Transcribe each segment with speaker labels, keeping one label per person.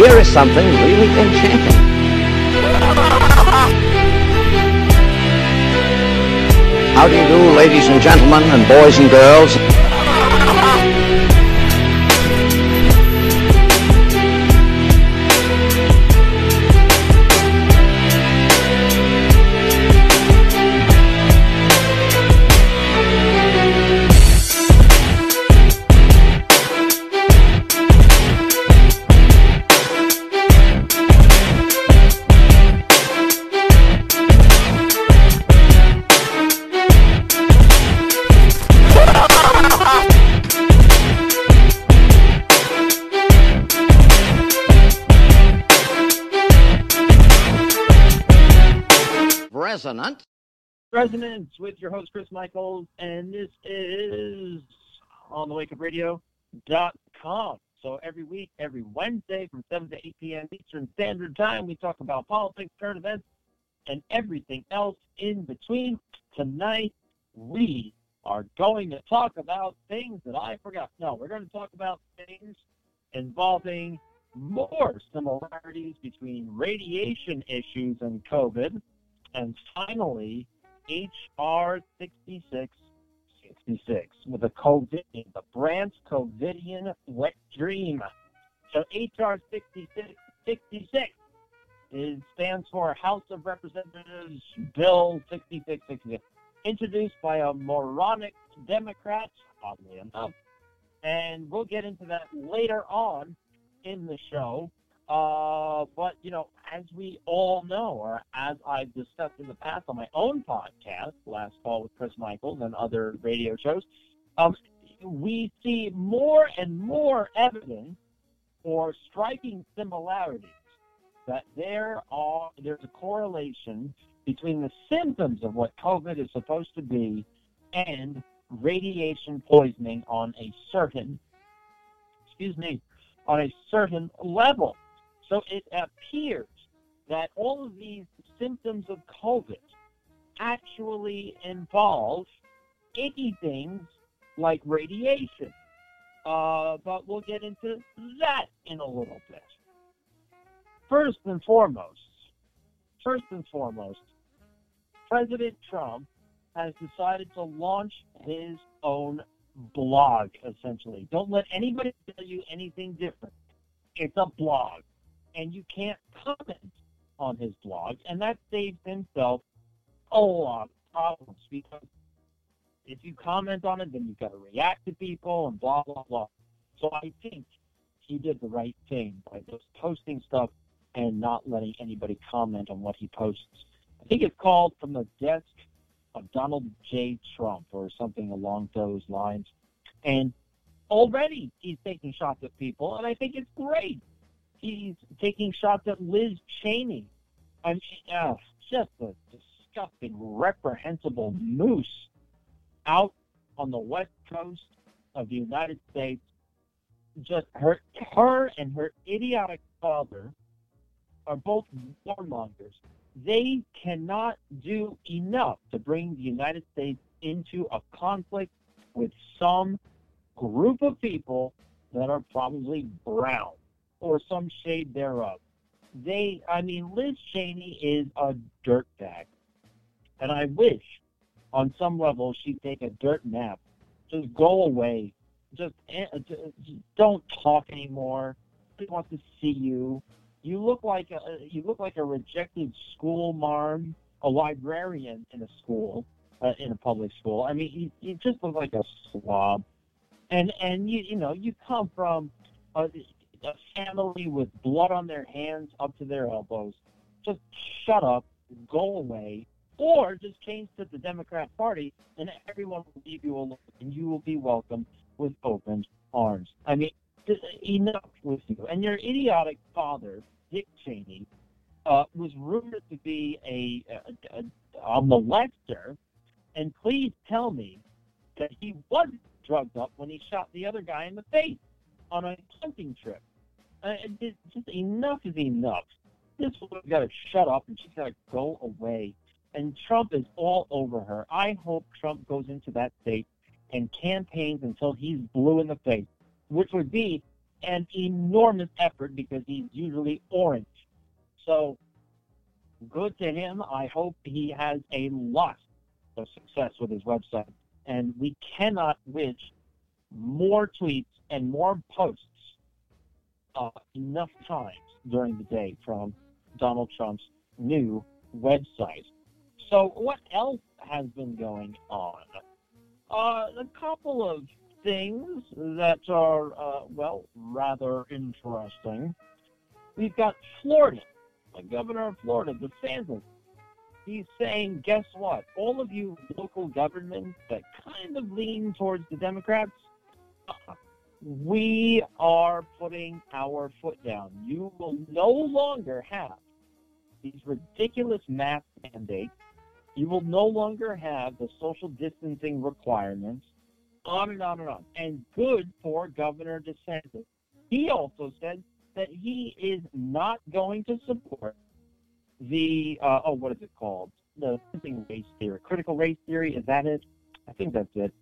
Speaker 1: here is something really enchanting. How do you do, ladies and gentlemen, and boys and girls?
Speaker 2: Resonance with your host Chris Michaels, and this is on the Wake Up Radio.com. So every week, every Wednesday from 7 to 8 p.m. Eastern Standard Time, we talk about politics, current events, and everything else in between. Tonight, we are going to talk about things that I forgot. No, we're going to talk about things involving more similarities between radiation issues and COVID and finally, HR 6666 with a COVIDian, the Branch COVIDian wet dream. So HR 6666 is, stands for House of Representatives Bill 6666, introduced by a moronic Democrat, oddly enough. And we'll get into that later on in the show. Uh, but, you know, as we all know, or as I've discussed in the past on my own podcast, Last Call with Chris Michaels and other radio shows, um, we see more and more evidence or striking similarities that there are there's a correlation between the symptoms of what COVID is supposed to be and radiation poisoning on a certain excuse me on a certain level. So it appears that all of these symptoms of COVID actually involve icky things like radiation. Uh, but we'll get into that in a little bit. First and foremost, first and foremost, President Trump has decided to launch his own blog, essentially. Don't let anybody tell you anything different. It's a blog and you can't comment on his blog, and that saves himself a lot of problems because if you comment on it, then you've got to react to people and blah blah blah. So I think he did the right thing by just posting stuff and not letting anybody comment on what he posts. I think it's called From the Desk of Donald J. Trump or something along those lines. And already he's taking shots at people, and I think it's great he's taking shots at Liz Cheney. I mean, uh, just a disgusting, reprehensible moose out on the west coast of the United States. Just her, her and her idiotic father are both warmongers. They cannot do enough to bring the United States into a conflict with some group of people that are probably brown or some shade thereof. They, I mean, Liz Cheney is a dirtbag. And I wish on some level she'd take a dirt nap. Just go away. Just, eh, just don't talk anymore. They want to see you. You look like a you look like a rejected school marm, a librarian in a school, uh, in a public school. I mean, you, you just look like a slob, and and you you know you come from a, a family with blood on their hands up to their elbows. Just shut up, go away, or just change to the Democrat Party, and everyone will leave you alone, and you will be welcomed with open arms. I mean, enough with you. And your idiotic father, Dick Cheney, uh, was rumored to be a, a, a, a molester, and please tell me that he wasn't drugged up when he shot the other guy in the face on a hunting trip. Uh, just enough is enough. This woman's got to shut up and she's got to go away. And Trump is all over her. I hope Trump goes into that state and campaigns until he's blue in the face, which would be an enormous effort because he's usually orange. So good to him. I hope he has a lot of success with his website. And we cannot wish more tweets and more posts uh, enough times during the day from Donald Trump's new website. So, what else has been going on? Uh, a couple of things that are, uh, well, rather interesting. We've got Florida, the governor of Florida, DeSantis. He's saying, guess what? All of you local governments that kind of lean towards the Democrats, uh, we are putting our foot down. You will no longer have these ridiculous mask mandates. You will no longer have the social distancing requirements, on and on and on. And good for Governor DeSantis. He also said that he is not going to support the, uh, oh, what is it called? The race theory, critical race theory. Is that it? I think that's it.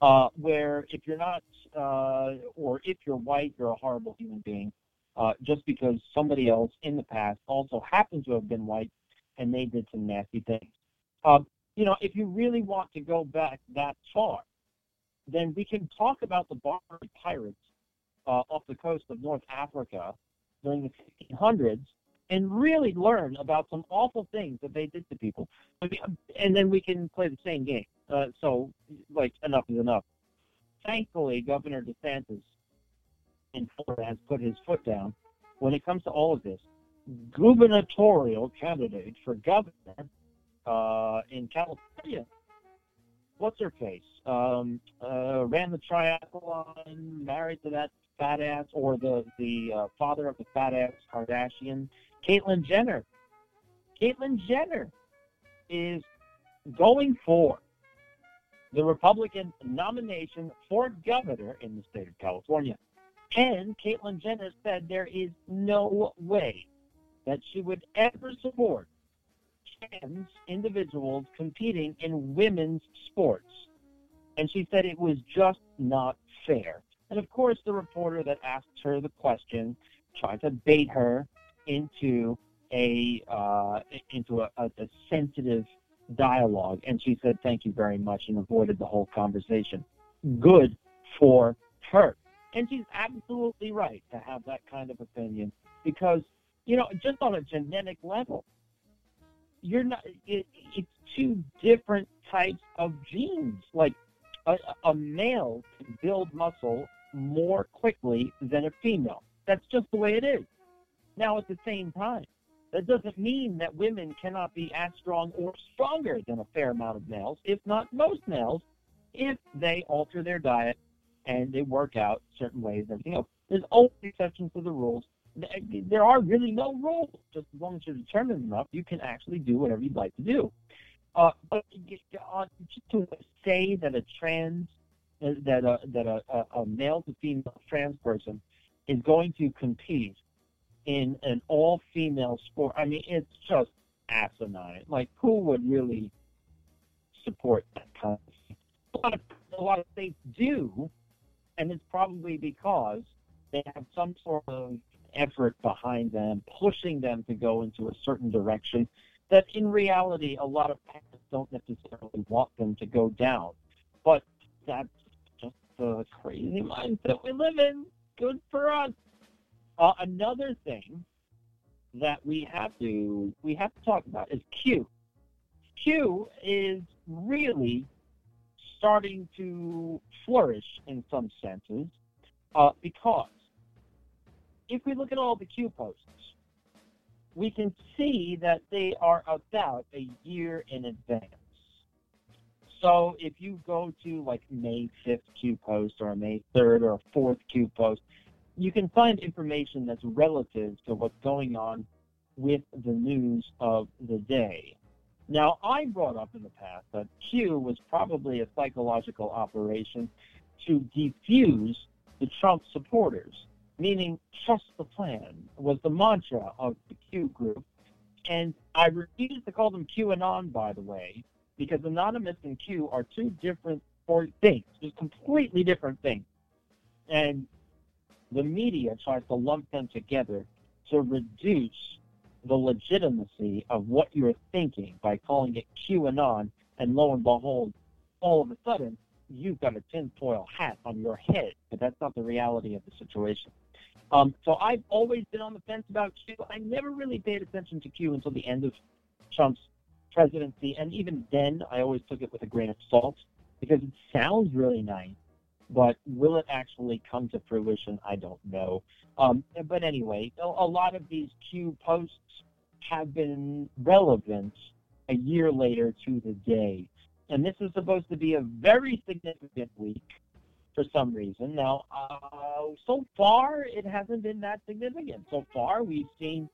Speaker 2: Uh, where if you're not, uh, or if you're white, you're a horrible human being uh, just because somebody else in the past also happened to have been white and they did some nasty things. Um, you know, if you really want to go back that far, then we can talk about the Barbary pirates uh, off the coast of North Africa during the 1500s and really learn about some awful things that they did to people. And then we can play the same game. Uh, so, like, enough is enough. Thankfully, Governor DeSantis in Florida has put his foot down when it comes to all of this. Gubernatorial candidate for governor uh, in California, what's her face? Um, uh, ran the triathlon, married to that fat ass, or the the uh, father of the fat ass Kardashian, Caitlyn Jenner. Caitlyn Jenner is going for the Republican nomination for governor in the state of California. And Caitlyn Jenner said there is no way that she would ever support trans individuals competing in women's sports. And she said it was just not fair. And of course, the reporter that asked her the question tried to bait her into a uh, into a, a, a sensitive dialogue, and she said thank you very much and avoided the whole conversation. Good for her. And she's absolutely right to have that kind of opinion because, you know, just on a genetic level, you're not, it, it's two different types of genes. Like a, a male can build muscle more quickly than a female. That's just the way it is. Now, at the same time, that doesn't mean that women cannot be as strong or stronger than a fair amount of males, if not most males, if they alter their diet and they work out certain ways and everything else. There's always exceptions to the rules. There are really no rules. Just as long as you're determined enough, you can actually do whatever you'd like to do. Uh, but uh, to say that a trans, uh, that a, that a, a male to female trans person is going to compete in an all-female sport, I mean, it's just asinine. Like, who would really support that kind of thing? A lot of, a lot of states do, and it's probably because they have some sort of effort behind them, pushing them to go into a certain direction that in reality a lot of parents don't necessarily want them to go down. But that's just the crazy mindset we live in. Good for us. Uh, another thing that we have to we have to talk about is Q. Q is really starting to flourish in some senses uh, because if we look at all the Q posts, we can see that they are about a year in advance. So if you go to like May 5th Q post or May 3rd or a 4th Q post, you can find information that's relative to what's going on with the news of the day. Now, I brought up in the past that Q was probably a psychological operation to defuse the Trump supporters, meaning trust the plan was the mantra of the Q group. And I refuse to call them QAnon, by the way, because Anonymous and Q are two different things, just completely different things. And the media tries to lump them together to reduce the legitimacy of what you're thinking by calling it QAnon, and lo and behold, all of a sudden, you've got a tinfoil hat on your head, but that's not the reality of the situation. Um, so I've always been on the fence about Q. I never really paid attention to Q until the end of Trump's presidency, and even then, I always took it with a grain of salt because it sounds really nice, but will it actually come to fruition? I don't know. Um, but anyway, a, lot of these Q posts have been relevant a year later to the day. And this is supposed to be a very significant week for some reason. Now, uh, so far, it hasn't been that significant. So far, we've seen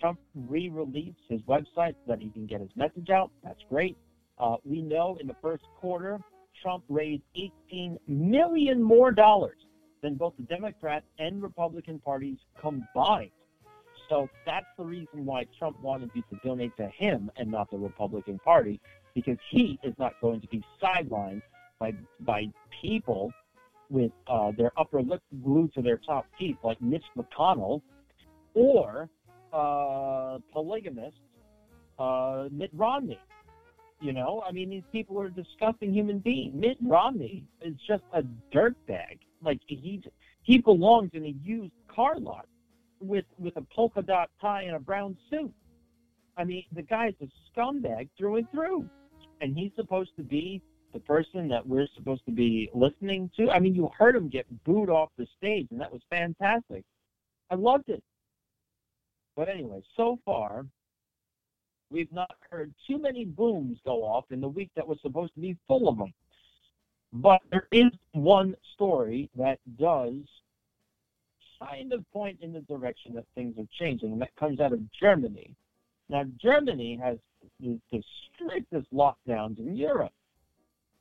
Speaker 2: Trump re-release his website so that he can get his message out. That's great. Uh, we know in the first quarter, Trump raised 18 million more dollars than both the Democrat and Republican parties combined. So that's the reason why Trump wanted you to donate to him and not the Republican Party, because he is not going to be sidelined by by people with uh, their upper lip glued to their top teeth, like Mitch McConnell, or uh, polygamist uh, Mitt Romney. You know, I mean, these people are disgusting human beings. Mitt Romney is just a dirtbag. Like he he belongs in a used car lot with with a polka dot tie and a brown suit. I mean, the guy's a scumbag through and through, and he's supposed to be the person that we're supposed to be listening to. I mean, you heard him get booed off the stage, and that was fantastic. I loved it. But anyway, so far, we've not heard too many booms go off in the week that was supposed to be full of them. But there is one story that does kind of point in the direction that things are changing, and that comes out of Germany. Now, Germany has the, strictest lockdowns in Europe.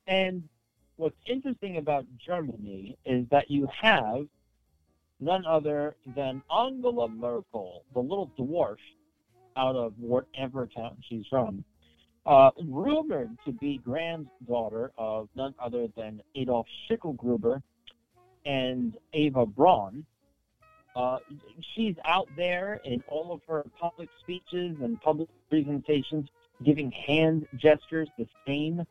Speaker 2: And what's interesting about Germany is that you have none other than Angela Merkel, the little dwarf out of whatever town she's from, uh, rumored to be granddaughter of none other than Adolf Schicklgruber and Eva Braun. Uh, she's out there in all of her public speeches and public presentations giving hand gestures, the same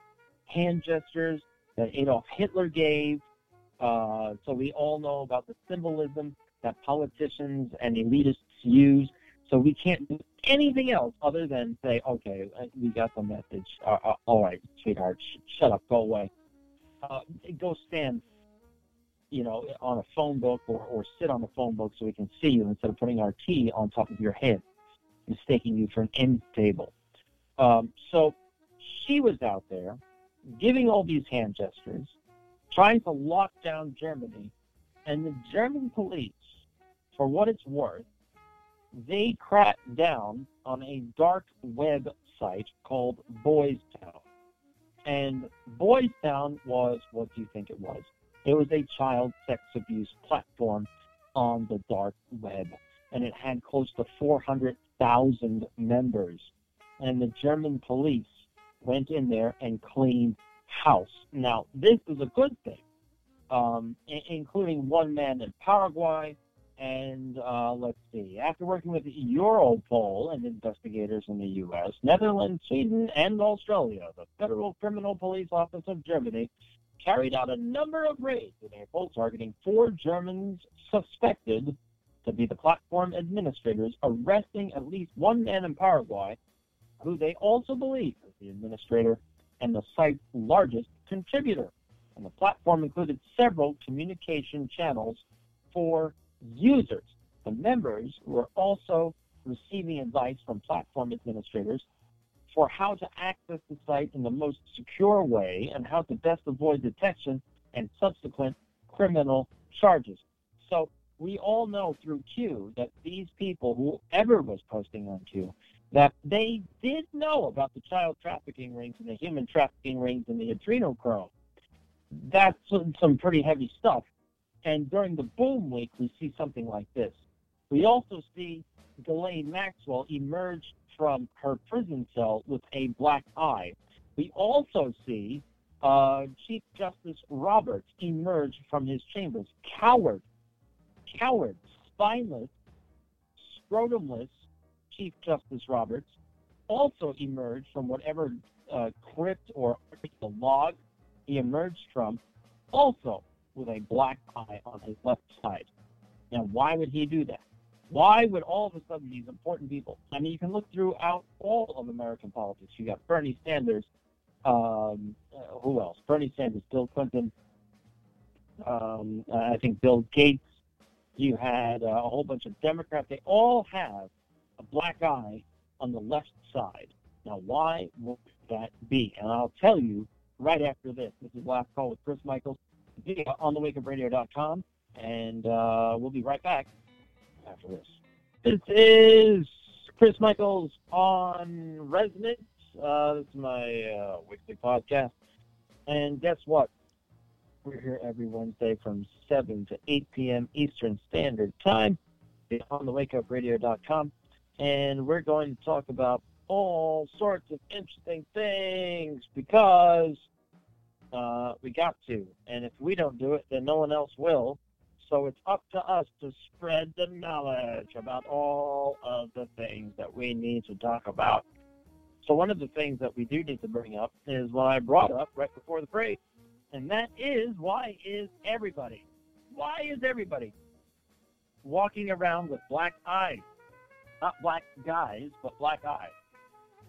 Speaker 2: hand gestures that Adolf Hitler gave. Uh, so we all know about the symbolism that politicians and elitists use. So we can't do anything else other than say, okay, we got the message. Uh, uh, all right, sweetheart, sh- shut up, go away. Uh, go stand you know, on a phone book or, or sit on the phone book so we can see you instead of putting our tea on top of your head, mistaking you for an end table. Um, so she was out there giving all these hand gestures, trying to lock down Germany, and the German police, for what it's worth, they cracked down on a dark web site called Boys Town. And Boys Town was, what do you think it was? It was a child sex abuse platform on the dark web, and it had close to 400,000 members. And the German police went in there and cleaned house. Now, this is a good thing, um, including one man in Paraguay. And uh, let's see, after working with Europol and investigators in the U.S., Netherlands, Sweden, and Australia, the Federal Criminal Police Office of Germany carried out a number of raids in April targeting four Germans suspected to be the platform administrators, arresting at least one man in Paraguay, who they also believe is the administrator and the site's largest contributor. And the platform included several communication channels for users. The members were also receiving advice from platform administrators for how to access the site in the most secure way and how to best avoid detection and subsequent criminal charges. So we all know through Q that these people, whoever was posting on Q, that they did know about the child trafficking rings and the human trafficking rings and the adrenochrome. That's some pretty heavy stuff. And during the boom week, we see something like this. We also see Ghislaine Maxwell emerge from her prison cell with a black eye. We also see uh, Chief Justice Roberts emerge from his chambers, coward, coward, spineless, scrotumless Chief Justice Roberts also emerged from whatever uh, crypt or log he emerged from, also with a black eye on his left side. Now, why would he do that? Why would all of a sudden these important people? I mean, you can look throughout all of American politics. You got Bernie Sanders. Um, uh, who else? Bernie Sanders, Bill Clinton. Um, I think Bill Gates. You had uh, a whole bunch of Democrats. They all have a black eye on the left side. Now, why would that be? And I'll tell you right after this. This is Last Call with Chris Michaels via onthewakeupradio.com, and uh, we'll be right back after this. This is Chris Michaels on Resonance. Uh, this is my uh, weekly podcast. And guess what? We're here every Wednesday from 7 to 8 p.m. Eastern Standard Time on thewakeupradio.com. And we're going to talk about all sorts of interesting things because uh, we got to. And if we don't do it, then no one else will. So it's up to us to spread the knowledge about all of the things that we need to talk about. So one of the things that we do need to bring up is what I brought up right before the break, and that is why is everybody, why is everybody walking around with black eyes? Not black guys, but black eyes.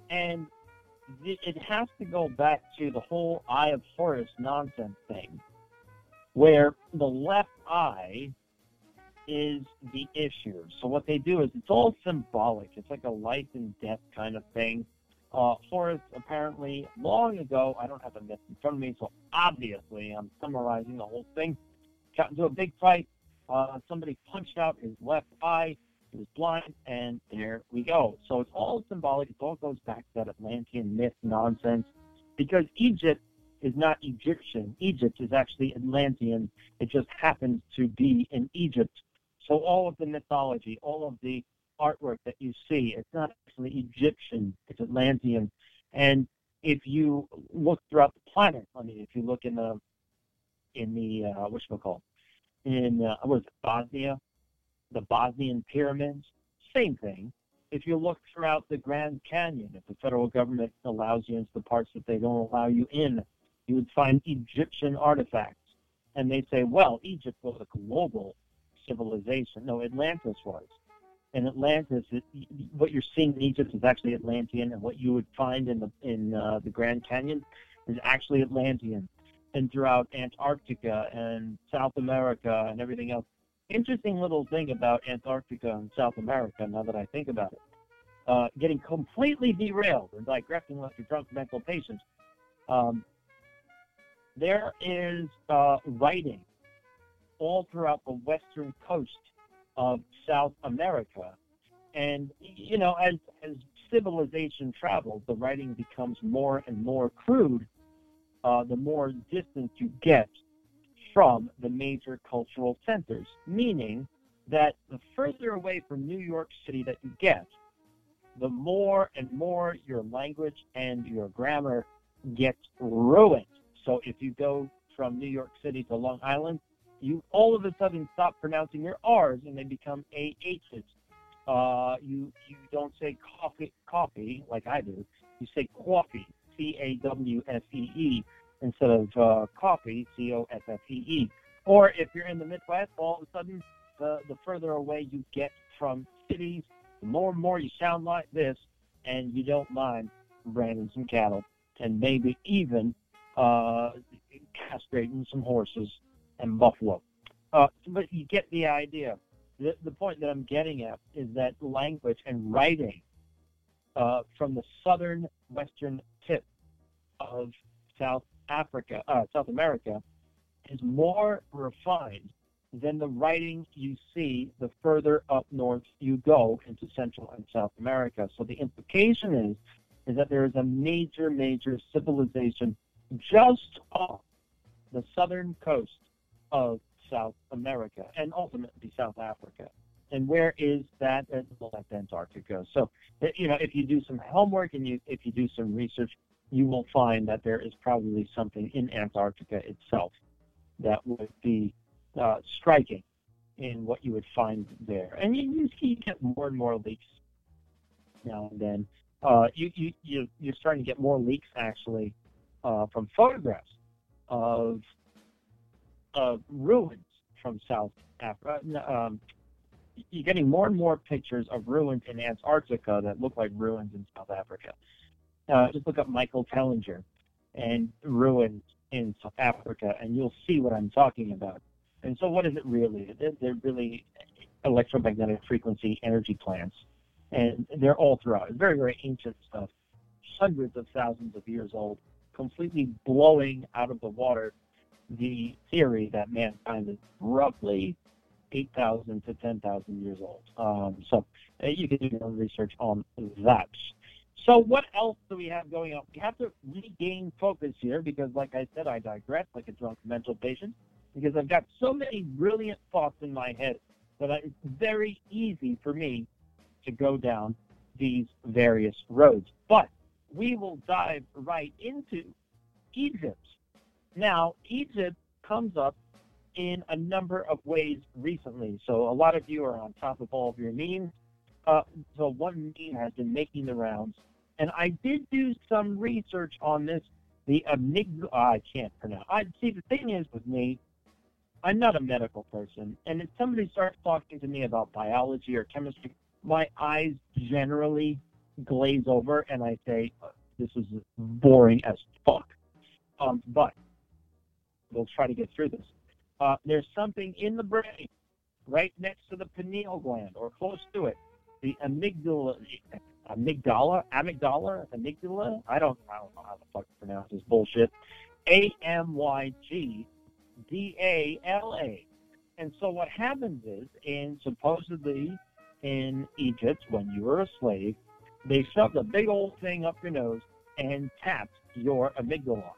Speaker 2: And it has to go back to the whole Eye of Horus nonsense thing, where the left eye is the issue. So what they do is it's all symbolic. It's like a life and death kind of thing. Uh, Horus apparently long ago, I don't have the myth in front of me, so obviously I'm summarizing the whole thing. Got into a big fight. Uh, somebody punched out his left eye was blind, and there we go. So it's all symbolic. It all goes back to that Atlantean myth nonsense, because Egypt is not Egyptian. Egypt is actually Atlantean. It just happens to be in Egypt. So all of the mythology, all of the artwork that you see, it's not actually Egyptian. It's Atlantean. And if you look throughout the planet, I mean, if you look in the in the uh, what's it called in uh, what is it, Bosnia, the Bosnian pyramids, same thing. If you look throughout the Grand Canyon, if the federal government allows you into the parts that they don't allow you in, you would find Egyptian artifacts. And they say, well, Egypt was a global civilization. No, Atlantis was. And Atlantis, it, what you're seeing in Egypt is actually Atlantean, and what you would find in the in uh, the Grand Canyon is actually Atlantean. And throughout Antarctica and South America and everything else, interesting little thing about Antarctica and South America, now that I think about it. Uh, getting completely derailed and digressing like a drunk mental patients. Um, there is uh, writing all throughout the western coast of South America. And, you know, as, as civilization travels, the writing becomes more and more crude uh, the more distant you get from the major cultural centers, meaning that the further away from New York City that you get, the more and more your language and your grammar gets ruined. So if you go from New York City to Long Island, you all of a sudden stop pronouncing your R's and they become AHs. Uh, you you don't say coffee coffee like I do. You say coffee, C A W F E E, instead of uh, coffee, C O F F E E. Or if you're in the Midwest, all of a sudden, the, the further away you get from cities, the more and more you sound like this, and you don't mind branding some cattle and maybe even uh, castrating some horses and buffalo. Uh, but you get the idea. The, the point that I'm getting at is that language and writing uh, from the southern western tip of South Africa, uh, South America, is more refined than the writing you see the further up north you go into Central and South America. So the implication is is that there is a major, major civilization just off the southern coast of South America and ultimately South Africa. And where is that? At Antarctica. So, you know, if you do some homework and you if you do some research, you will find that there is probably something in Antarctica itself that would be uh, striking. in what you would find there. And you, you get more and more leaks now and then. Uh, you, you, you, you're starting to get more leaks actually uh, from photographs of, of ruins from South Africa. Um, you're getting more and more pictures of ruins in Antarctica that look like ruins in South Africa. Uh, just look up Michael Tellinger and ruins in South Africa, and you'll see what I'm talking about. And so, what is it really? They're, really electromagnetic frequency energy plants, and they're all throughout. Very, very ancient stuff, hundreds of thousands of years old, completely blowing out of the water the theory that mankind is roughly 8,000 to 10,000 years old. Um, so uh, you can do your own research on that. So what else do we have going on? We have to regain focus here because, like I said, I digress like a drunk mental patient because I've got so many brilliant thoughts in my head that it's very easy for me to go down these various roads. But we will dive right into Egypt. Now, Egypt comes up in a number of ways recently. So a lot of you are on top of all of your memes. Uh, so one meme has been making the rounds, and I did do some research on this. The amygdala, I can't pronounce. I see. The thing is with me, I'm not a medical person, and if somebody starts talking to me about biology or chemistry, my eyes generally glaze over, and I say, uh, "This is boring as fuck." Um, but we'll try to get through this uh, there's something in the brain right next to the pineal gland or close to it. The amygdala, amygdala, amygdala, amygdala. I don't, I don't know how the fuck to pronounce this bullshit. A M Y G D A L A. And so what happens is, in supposedly in Egypt, when you were a slave, they shoved a big old thing up your nose and tapped your amygdala.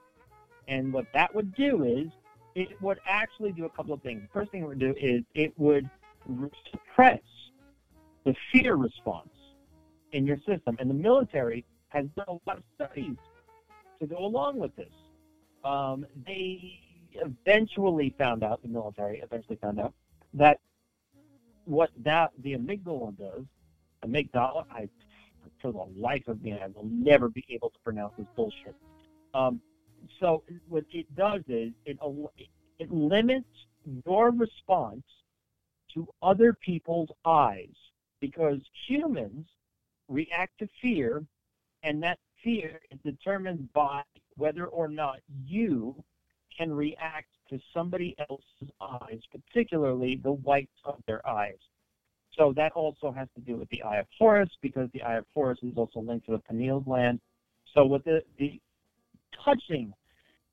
Speaker 2: And what that would do is it would actually do a couple of things. The first thing it would do is it would suppress the fear response in your system. And the military has done a lot of studies to go along with this. Um, they eventually found out, the military eventually found out, that what that the amygdala does, amygdala, I, for the life of me, I will never be able to pronounce this bullshit. Um, so what it does is it it limits your response to other people's eyes because humans react to fear and that fear is determined by whether or not you can react to somebody else's eyes, particularly the whites of their eyes. So that also has to do with the eye of Horus because the eye of Horus is also linked to the pineal gland. So what the, the touching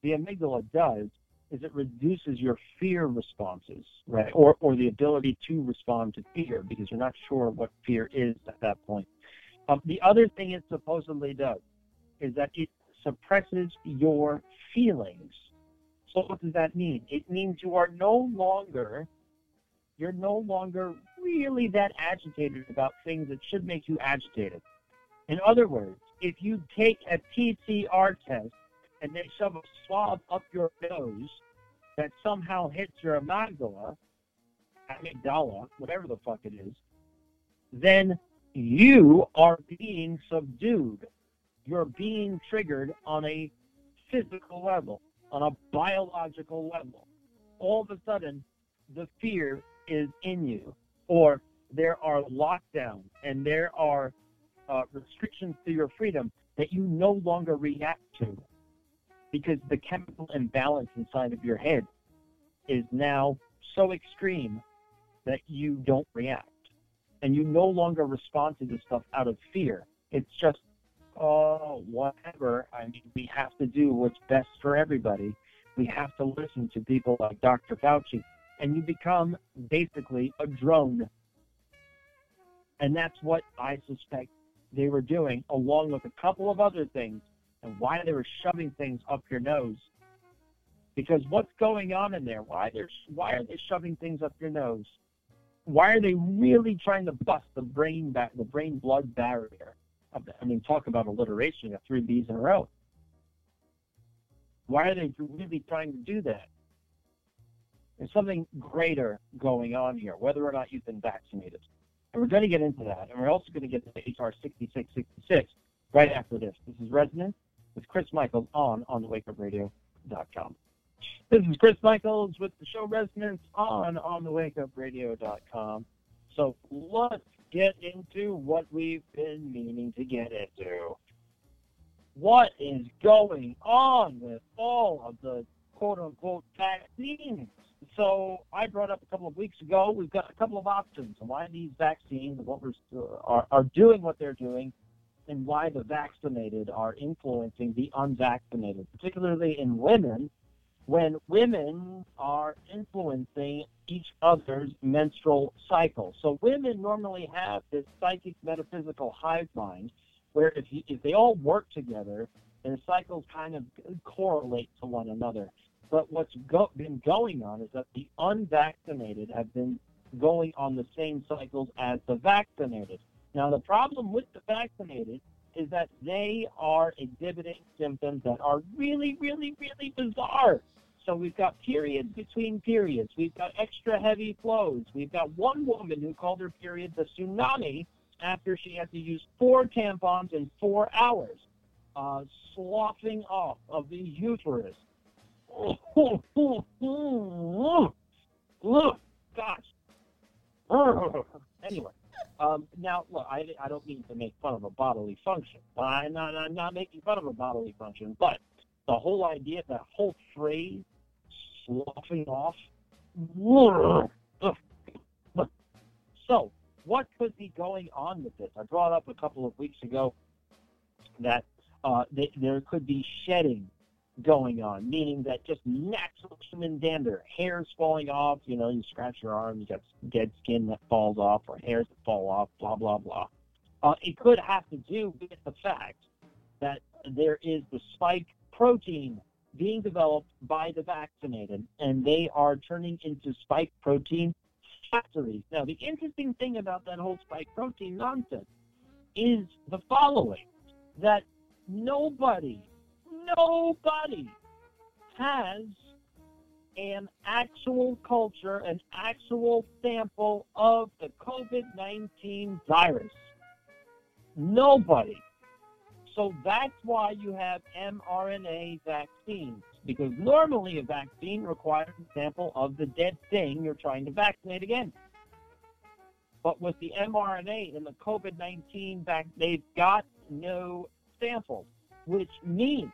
Speaker 2: the amygdala does is it reduces your fear responses, right? Or, or the ability to respond to fear because you're not sure what fear is at that point. Um, the other thing it supposedly does is that it suppresses your feelings. So what does that mean? It means you are no longer you're no longer really that agitated about things that should make you agitated. In other words, if you take a PCR test and they shove a swab up your nose that somehow hits your amygdala, amygdala, whatever the fuck it is, then you are being subdued. You're being triggered on a physical level, on a biological level. All of a sudden, the fear is in you, or there are lockdowns and there are uh, restrictions to your freedom that you no longer react to because the chemical imbalance inside of your head is now so extreme that you don't react. And you no longer respond to this stuff out of fear. It's just, oh, whatever. I mean, we have to do what's best for everybody. We have to listen to people like Dr. Fauci. And you become basically a drone. And that's what I suspect they were doing, along with a couple of other things and why they were shoving things up your nose. Because what's going on in there? Why they're why are they shoving things up your nose? Why are they really trying to bust the brain back the brain blood barrier? I mean, talk about alliteration. Three B's in a row. Why are they really trying to do that? There's something greater going on here, whether or not you've been vaccinated. And we're going to get into that. And we're also going to get into HR 6666 right after this. This is Resonance with Chris Michaels on on the wakeupradio.com. This is Chris Michaels with the show Resonance on onthewakeupradio.com. So let's get into what we've been meaning to get into. What is going on with all of the quote unquote vaccines? So I brought up a couple of weeks ago. We've got a couple of options on why these vaccines, what we're, are, are doing what they're doing, and why the vaccinated are influencing the unvaccinated, particularly in women, when women are influencing each other's menstrual cycle. So women normally have this psychic metaphysical hive mind where if, you, if they all work together, their cycles kind of correlate to one another. But what's go- been going on is that the unvaccinated have been going on the same cycles as the vaccinated. Now, the problem with the vaccinated is that they are exhibiting symptoms that are really, really, really bizarre. So we've got periods between periods. We've got extra heavy flows. We've got one woman who called her period the tsunami after she had to use four tampons in four hours, uh, sloughing off of the uterus. Look, Gosh. Anyway, um, now, look, I, I don't mean to make fun of a bodily function. I'm not, I'm not making fun of a bodily function, but the whole idea, the whole phrase, sloughing off. So, what could be going on with this? I brought up a couple of weeks ago that uh, there could be shedding going on, meaning that just natural human dander, hairs falling off, you know, you scratch your arm, you got dead skin that falls off, or hairs that fall off, blah, blah, blah. Uh, it could have to do with the fact that there is the spike protein being developed by the vaccinated, and they are turning into spike protein factories. Now, the interesting thing about that whole spike protein nonsense is the following that nobody nobody has an actual culture, an actual sample of the COVID 19 virus. Nobody. So that's why you have mRNA vaccines, because normally a vaccine requires a sample of the dead thing you're trying to vaccinate against. But with the mRNA and the COVID 19 vaccine, they've got no samples, which means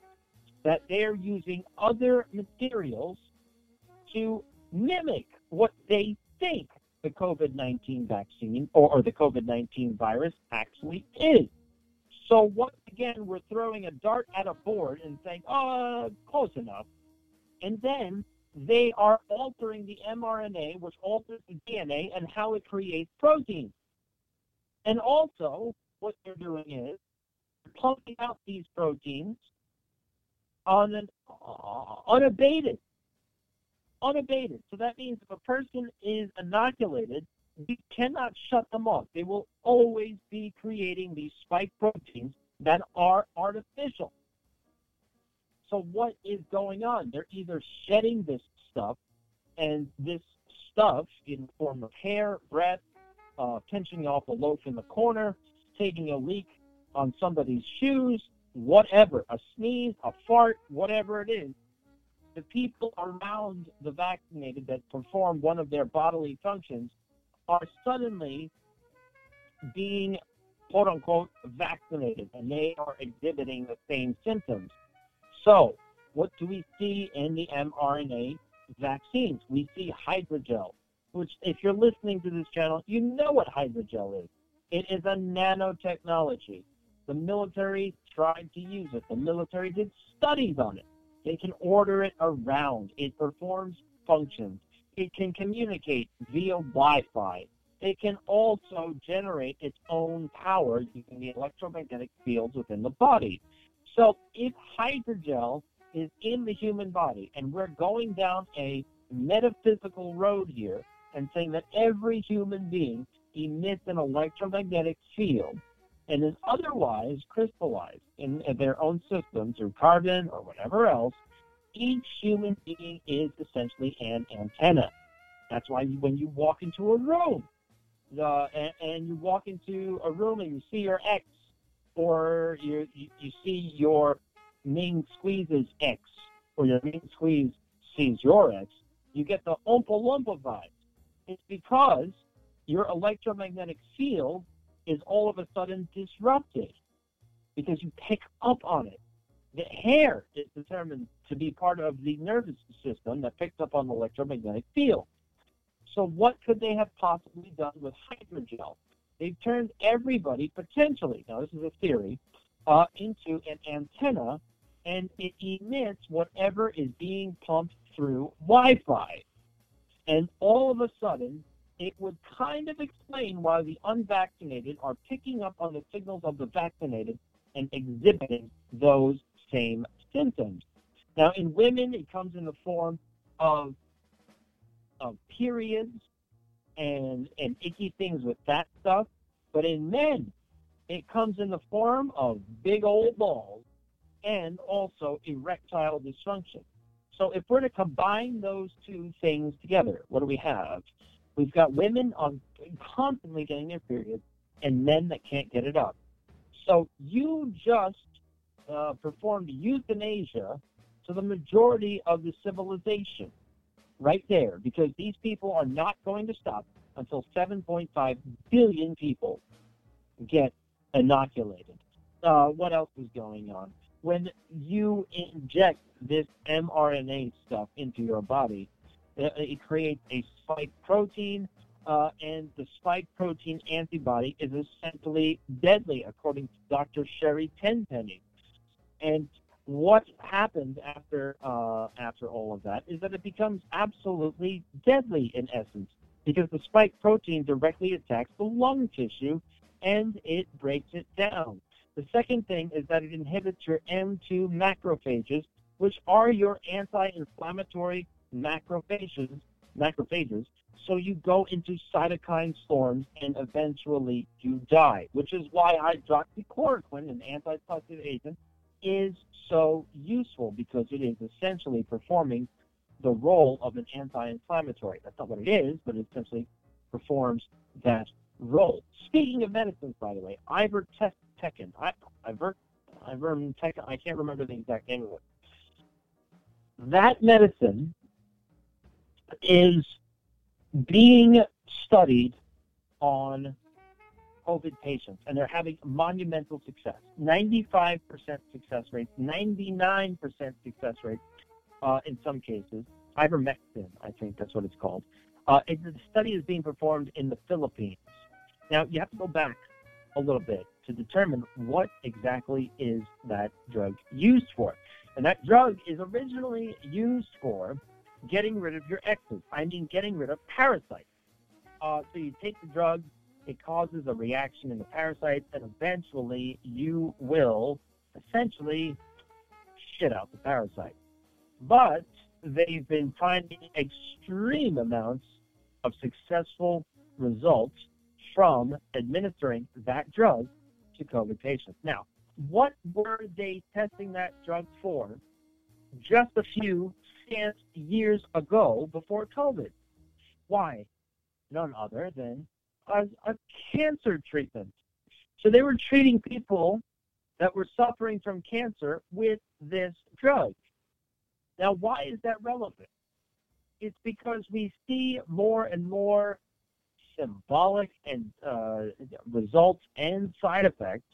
Speaker 2: that they're using other materials to mimic what they think the COVID 19 vaccine or, or the COVID 19 virus actually is. So, once again, we're throwing a dart at a board and saying, oh, close enough. And then they are altering the mRNA, which alters the DNA and how it creates proteins. And also, what they're doing is pumping out these proteins on an, unabated. Unabated. So that means if a person is inoculated, we cannot shut them off. They will always be creating these spike proteins that are artificial. So what is going on? They're either shedding this stuff, and this stuff in the form of hair, breath, uh, pinching off a loaf in the corner, taking a leak on somebody's shoes, whatever, a sneeze, a fart, whatever it is, the people around the vaccinated that perform one of their bodily functions are suddenly being quote unquote vaccinated and they are exhibiting the same symptoms. So, what do we see in the mRNA vaccines? We see hydrogel, which, if you're listening to this channel, you know what hydrogel is. It is a nanotechnology. The military tried to use it. The military did studies on it. They can order it around. It performs functions. It can communicate via Wi-Fi. It can also generate its own power using the electromagnetic fields within the body. So if hydrogel is in the human body, and we're going down a metaphysical road here and saying that every human being emits an electromagnetic field, and is otherwise crystallized in, their own system through carbon or whatever else, each human being is essentially an antenna. That's why when you walk into a room, uh, and, and, you walk into a room and you see your ex, or you, you, you see your main squeeze's ex, or your main squeeze sees your ex, you get the Oompa Loompa vibe. It's because your electromagnetic field is all of a sudden disrupted because you pick up on it. The hair is determined to be part of the nervous system that picks up on the electromagnetic field. So, what could they have possibly done with hydrogel? They've turned everybody potentially, now this is a theory, uh, into an antenna and it emits whatever is being pumped through Wi Fi. And all of a sudden, it would kind of explain why the unvaccinated are picking up on the signals of the vaccinated and exhibiting those same symptoms. Now, in women, it comes in the form of, of periods and, and icky things with that stuff. But in men, it comes in the form of big old balls and also erectile dysfunction. So if we're to combine those two things together, what do we have? We've got women on constantly getting their periods and men that can't get it up. So you just uh, performed euthanasia to the majority of the civilization right there because these people are not going to stop until 7.5 billion people get inoculated. Uh, what else is going on? when you inject this mRNA stuff into your body, it, creates a spike protein, uh, and the spike protein antibody is essentially deadly, according to Dr. Sherry Tenpenny. And what happens after uh, after all of that is that it becomes absolutely deadly in essence, because the spike protein directly attacks the lung tissue and it breaks it down. The second thing is that it inhibits your M2 macrophages, which are your anti-inflammatory macrophages, macrophages. So you go into cytokine storms and eventually you die, which is why hydroxychloroquine, an antitussive agent, is so useful because it is essentially performing the role of an anti-inflammatory. That's not what it is, but it essentially performs that role. Speaking of medicines, by the way, ivermectin Tekken. I Ivert Ivern I can't remember the exact name of it. That medicine is being studied on COVID patients, and they're having monumental success. 95% success rates, 99% success rates uh, in some cases. Ivermectin, I think that's what it's called. Uh, the study is being performed in the Philippines. Now, you have to go back a little bit to determine what exactly is that drug used for. And that drug is originally used for getting rid of your exes. I mean, getting rid of parasites. Uh, so you take the drug, it causes a reaction in the parasites, and eventually you will essentially shit out the parasite. But they've been finding extreme amounts of successful results from administering that drug to COVID patients. Now, what were they testing that drug for just a few scant years ago before COVID? Why? None other than as a cancer treatment. So they were treating people that were suffering from cancer with this drug. Now, why is that relevant? It's because we see more and more symbolic and uh, results and side effects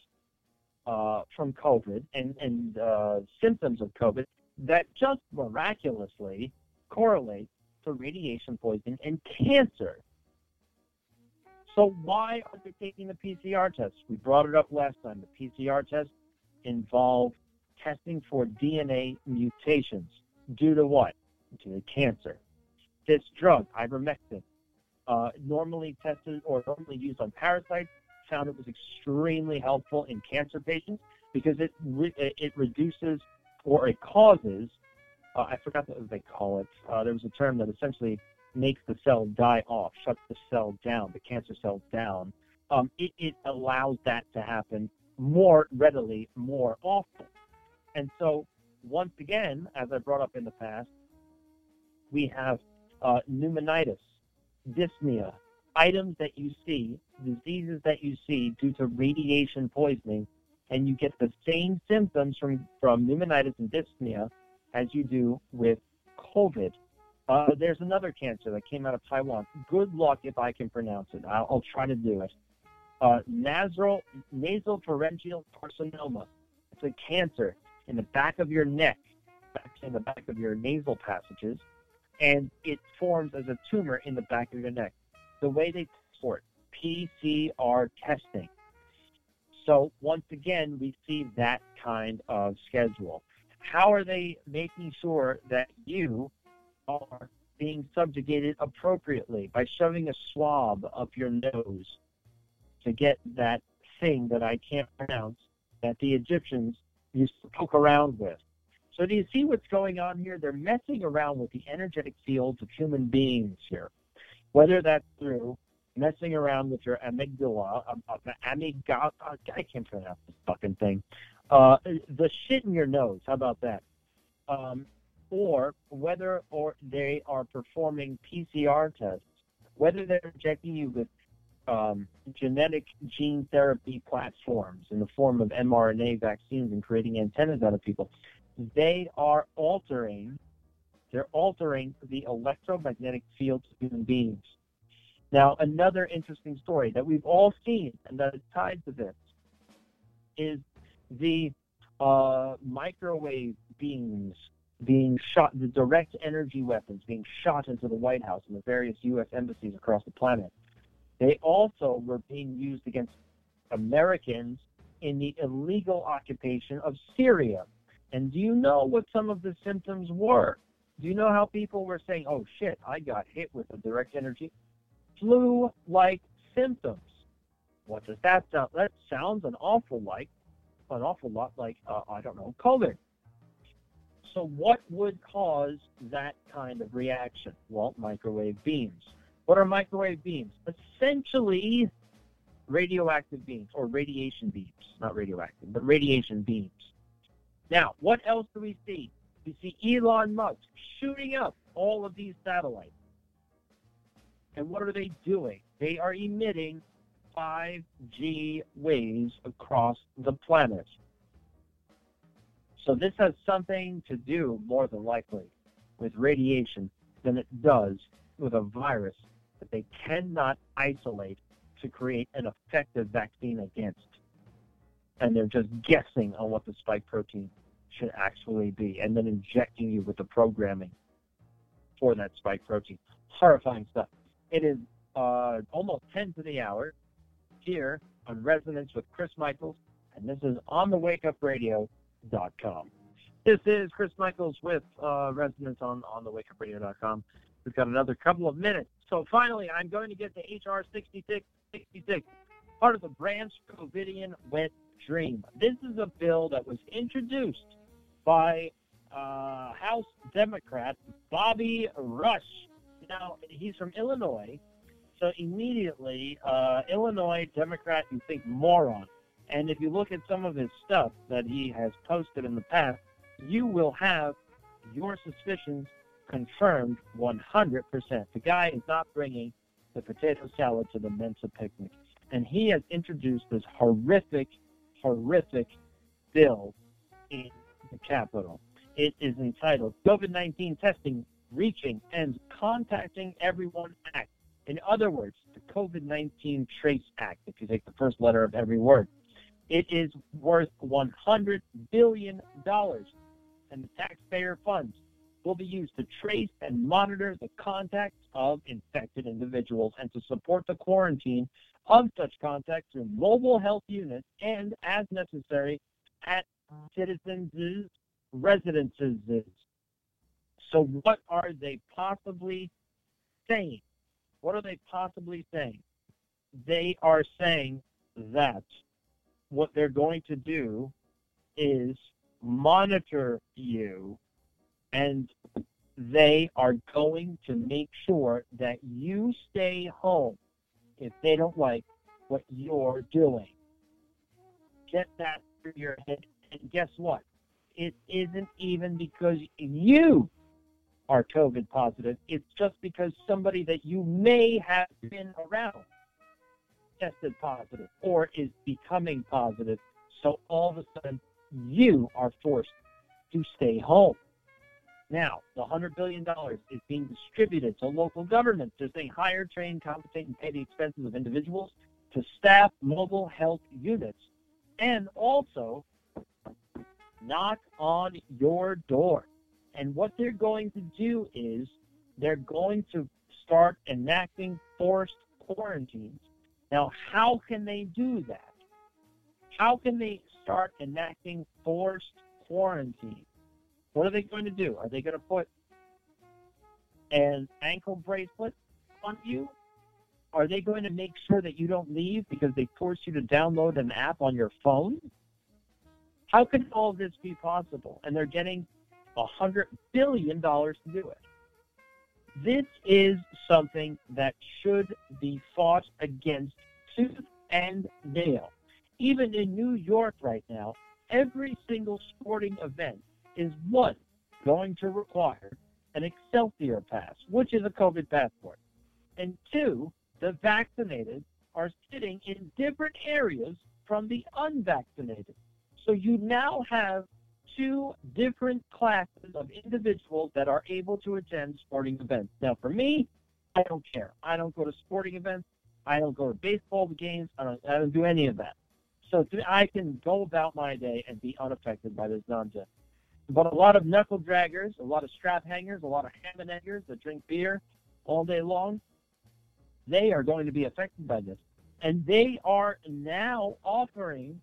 Speaker 2: uh, from COVID and, and uh, symptoms of COVID that just miraculously correlate to radiation poisoning and cancer. So why are they taking the PCR test? We brought it up last time. The PCR test involved testing for DNA mutations due to what? Due to cancer. This drug, ivermectin, uh, normally tested or normally used on parasites, found it was extremely helpful in cancer patients because it re- it reduces or it causes. Uh, I forgot what they call it. Uh, there was a term that essentially makes the cell die off, shuts the cell down, the cancer cell down. Um, it, it allows that to happen more readily, more often. And so once again, as I brought up in the past, we have uh, pneumonitis, dyspnea, items that you see, diseases that you see due to radiation poisoning, and you get the same symptoms from, from pneumonitis and dyspnea as you do with COVID. Uh, there's another cancer that came out of Taiwan. Good luck if I can pronounce it. I'll, I'll try to do it. Uh, nasal, nasal pharyngeal carcinoma. It's a cancer in the back of your neck, in the back of your nasal passages, and it forms as a tumor in the back of your neck. The way they test for it, PCR testing. So once again, we see that kind of schedule. How are they making sure that you are being subjugated appropriately by shoving a swab up your nose to get that thing that I can't pronounce that the Egyptians used to poke around with. So do you see what's going on here? They're messing around with the energetic fields of human beings here, whether that's through messing around with your amygdala, uh, uh, amygdala, I can't pronounce this fucking thing, uh, the shit in your nose. How about that? Um, or whether or they are performing PCR tests, whether they're injecting you with um, genetic gene therapy platforms in the form of mRNA vaccines and creating antennas out of people, they are altering they're altering the electromagnetic fields of human beings. Now, another interesting story that we've all seen and that is tied to this is the uh, microwave beams being shot, the direct energy weapons being shot into the White House and the various U.S. embassies across the planet. They also were being used against Americans in the illegal occupation of Syria. And do you know what some of the symptoms were? Do you know how people were saying, oh shit, I got hit with a direct energy? Flu like symptoms. What does that sound? That sounds an awful like, an awful lot like, uh, I don't know, COVID. So what would cause that kind of reaction? Well, microwave beams. What are microwave beams? Essentially, radioactive beams or radiation beams. Not radioactive, but radiation beams. Now, what else do we see? We see Elon Musk shooting up all of these satellites. And what are they doing? They are emitting 5G waves across the planet. So this has something to do, more than likely, with radiation than it does with a virus that they cannot isolate to create an effective vaccine against. And they're just guessing on what the spike protein should actually be and then injecting you with the programming for that spike protein. Horrifying stuff. It is uh, almost 10 to the hour here on Resonance with Chris Michaels, and this is on the wakeupradio.com. This is Chris Michaels with uh, Resonance on, on the wakeupradio.com. We've got another couple of minutes. So finally, I'm going to get to HR 6666, part of the Branch COVIDian Wet Dream. This is a bill that was introduced by uh, House Democrat Bobby Rush. Now, he's from Illinois, so immediately, uh, Illinois Democrat, you think moron. And if you look at some of his stuff that he has posted in the past, you will have your suspicions confirmed 100%. The guy is not bringing the potato salad to the Mensa picnic. And he has introduced this horrific, horrific bill in the Capitol. It is entitled COVID 19 Testing Reaching and Contacting Everyone Act. In other words, the COVID 19 Trace Act, if you take the first letter of every word. It is worth $100 billion, and the taxpayer funds will be used to trace and monitor the contacts of infected individuals and to support the quarantine of such contacts through mobile health units and, as necessary, at citizens' residences. So, what are they possibly saying? What are they possibly saying? They are saying that what they're going to do is monitor you and they are going to make sure that you stay home if they don't like what you're doing. Get that through your head. And guess what? it isn't even because you are COVID positive. It's just because somebody that you may have been around tested positive or is becoming positive. So all of a sudden, you are forced to stay home. Now, the $100 billion is being distributed to local governments. They're saying hire, train, compensate, and pay the expenses of individuals to staff mobile health units and also knock on your door. And what they're going to do is they're going to start enacting forced quarantines. Now, how can they do that? How can they start enacting forced quarantine? What are they going to do? Are they going to put an ankle bracelet on you? Are they going to make sure that you don't leave because they force you to download an app on your phone? How can all this be possible? And they're getting a hundred billion dollars to do it. This is something that should be fought against tooth and nail. Even in New York right now, every single sporting event is one going to require an Excelsior pass, which is a COVID passport. And two, the vaccinated are sitting in different areas from the unvaccinated. So you now have two different classes of individuals that are able to attend sporting events. Now, for me, I don't care. I don't go to sporting events. I don't go to baseball games. I don't, I don't do any of that. So I can go about my day and be unaffected by this nonsense. But a lot of knuckle draggers, a lot of strap hangers, a lot of ham and eggers that drink beer all day long, they are going to be affected by this. And they are now offering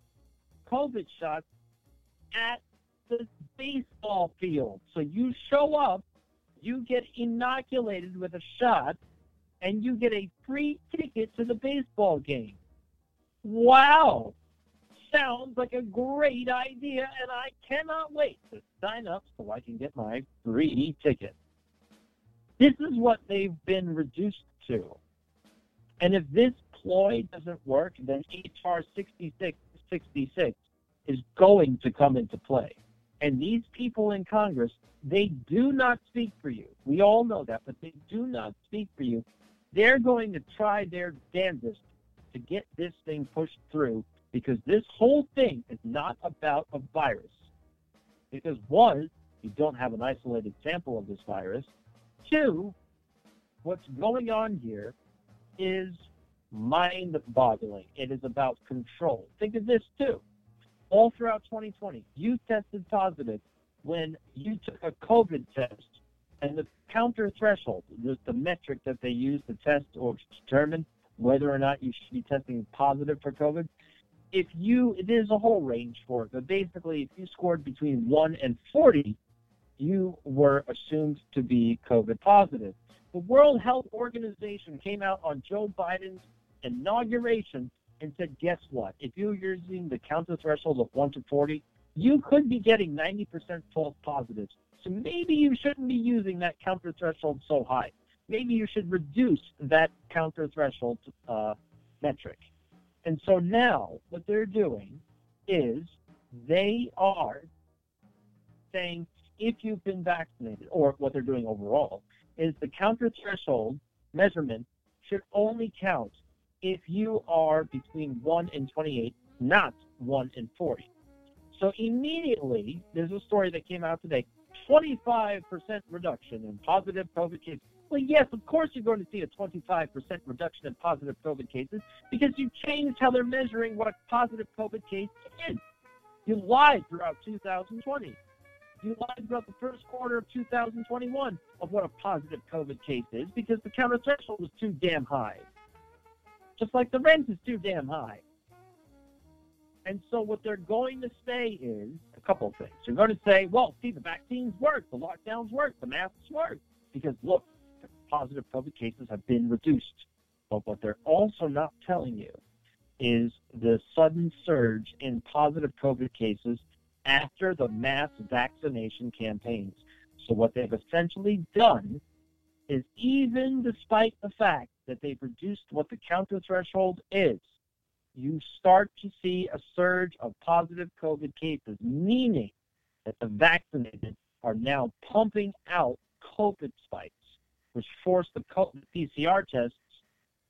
Speaker 2: COVID shots at the baseball field. So you show up, you get inoculated with a shot, and you get a free ticket to the baseball game. Wow! Sounds like a great idea, and I cannot wait to sign up so I can get my free ticket. This is what they've been reduced to. And if this ploy doesn't work, then HR 6666 is going to come into play. And these people in Congress, they do not speak for you. We all know that, but they do not speak for you. They're going to try their damnedest to get this thing pushed through because this whole thing is not about a virus. Because one, you don't have an isolated sample of this virus. Two, what's going on here is mind boggling. It is about control. Think of this too all throughout 2020, you tested positive when you took a COVID test, and the counter threshold, the, the metric that they use to test or determine whether or not you should be testing positive for COVID, if you, there's a whole range for it, but basically, if you scored between 1 and 40, you were assumed to be COVID positive. The World Health Organization came out on Joe Biden's inauguration and said, guess what? If you're using the counter threshold of 1 to 40, you could be getting 90% false positives. So maybe you shouldn't be using that counter threshold so high. Maybe you should reduce that counter threshold uh, metric. And so now what they're doing is they are saying if you've been vaccinated, or what they're doing overall, is the counter threshold measurement should only count if you are between 1 and 28, not 1 and 40. So immediately, there's a story that came out today 25% reduction in positive COVID cases. Well, yes, of course you're going to see a 25% reduction in positive COVID cases because you changed how they're measuring what a positive COVID case is. You lied throughout 2020. You lied throughout the first quarter of 2021 of what a positive COVID case is because the counter threshold was too damn high just like the rent is too damn high. And so what they're going to say is a couple of things. They're going to say, well, see, the vaccines work, the lockdowns work, the masks work, because look, the positive COVID cases have been reduced. But what they're also not telling you is the sudden surge in positive COVID cases after the mass vaccination campaigns. So what they've essentially done is even despite the fact that they've reduced what the counter threshold is, you start to see a surge of positive COVID cases, meaning that the vaccinated are now pumping out COVID spikes, which force the, PCR tests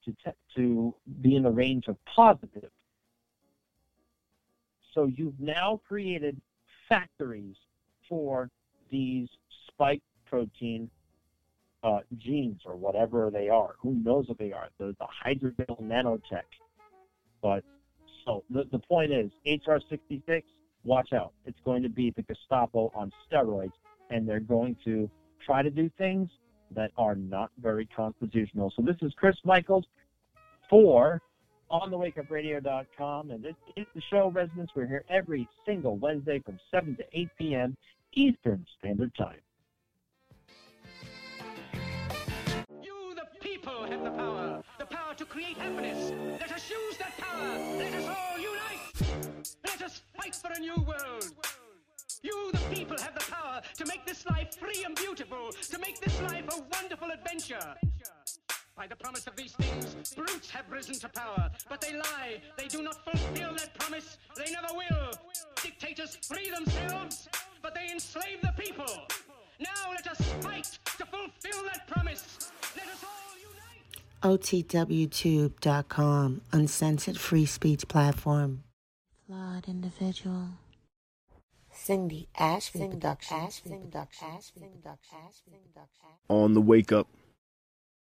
Speaker 2: to, te- to be in the range of positive. So you've now created factories for these spike protein uh, genes or whatever they are. Who knows what they are? The, the hydrogel nanotech. But so the, the point is, HR 66, watch out. It's going to be the Gestapo on steroids, and they're going to try to do things that are not very constitutional. So this is Chris Michaels for onthewakeupradio.com, and this is the show Resonance. We're here every single Wednesday from 7 to 8 p.m. Eastern Standard Time.
Speaker 3: Have the power. The power to create happiness. Let us use that power. Let us all unite. Let us fight for a new world. You, the people, have the power to make this life free and beautiful, to make this life a wonderful adventure. By the promise of these things, brutes have risen to power, but they lie. They do not fulfill that promise. They never will. Dictators free themselves, but they enslave the people. Now let us fight to fulfill that promise. Let us all.
Speaker 4: OTWTube.com, uncensored free speech platform. Flawed individual. Cindy Ashby Production.
Speaker 5: On the wake up.